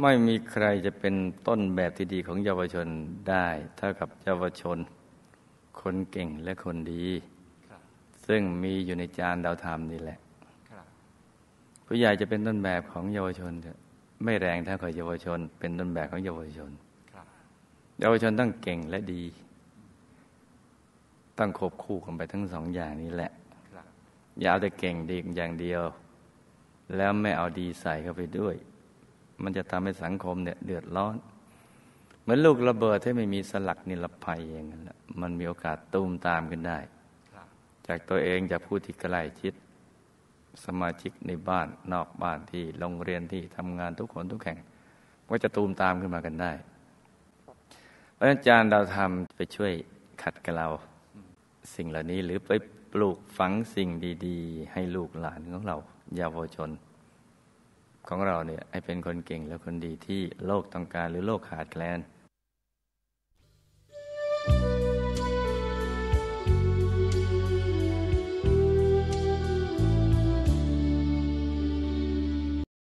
ไม่มีใครจะเป็นต้นแบบที่ดีของเยาวชนได้เท่ากับเยาวชน คนเก่งและคนดี ซึ่งมีอยู่ในจานดาวธรรมนี่แหละผู้ใหญ่จะเป็นต้นแบบของเยาวชนไม่แรงเท่ากับเยาวชน เป็นต้นแบบของเยาวชนเยาวชนต้องเก่งและดี ต้องควบคู่กันไปทั้งสองอย่างนี้แหละอย่าเอาแต่เก่งดีอย่างเดียว แล้วไม่เอาดีใส่เข้าไปด้วย มันจะทำให้สังคมเนี่ยเดือดร้อน เหมือนลูกระเบิดที่ไม่มีสลักนิรภัยอย่างนั้นแหละมันมีโอกาสตูมตามกันได้ จากตัวเองจากผู้ที่ใกล้ชิด สมาชิกในบ้านนอกบ้านที่โรงเรียนที่ทำงานทุกคนทุกแห่ง ก็จะตูมตามขึ้นมากันได้ เพราะอาจารย์เราทำไปช่วยขัดกับเราสิ่งเหล่านี้หรือไปปลูกฝังสิ่งดี ๆ ให้ลูกหลานของเราเยาวชน ของเราเนี่ยให้เป็นคนเก่งและคนดีที่โลกต้องการหรือโลกขาดแคลน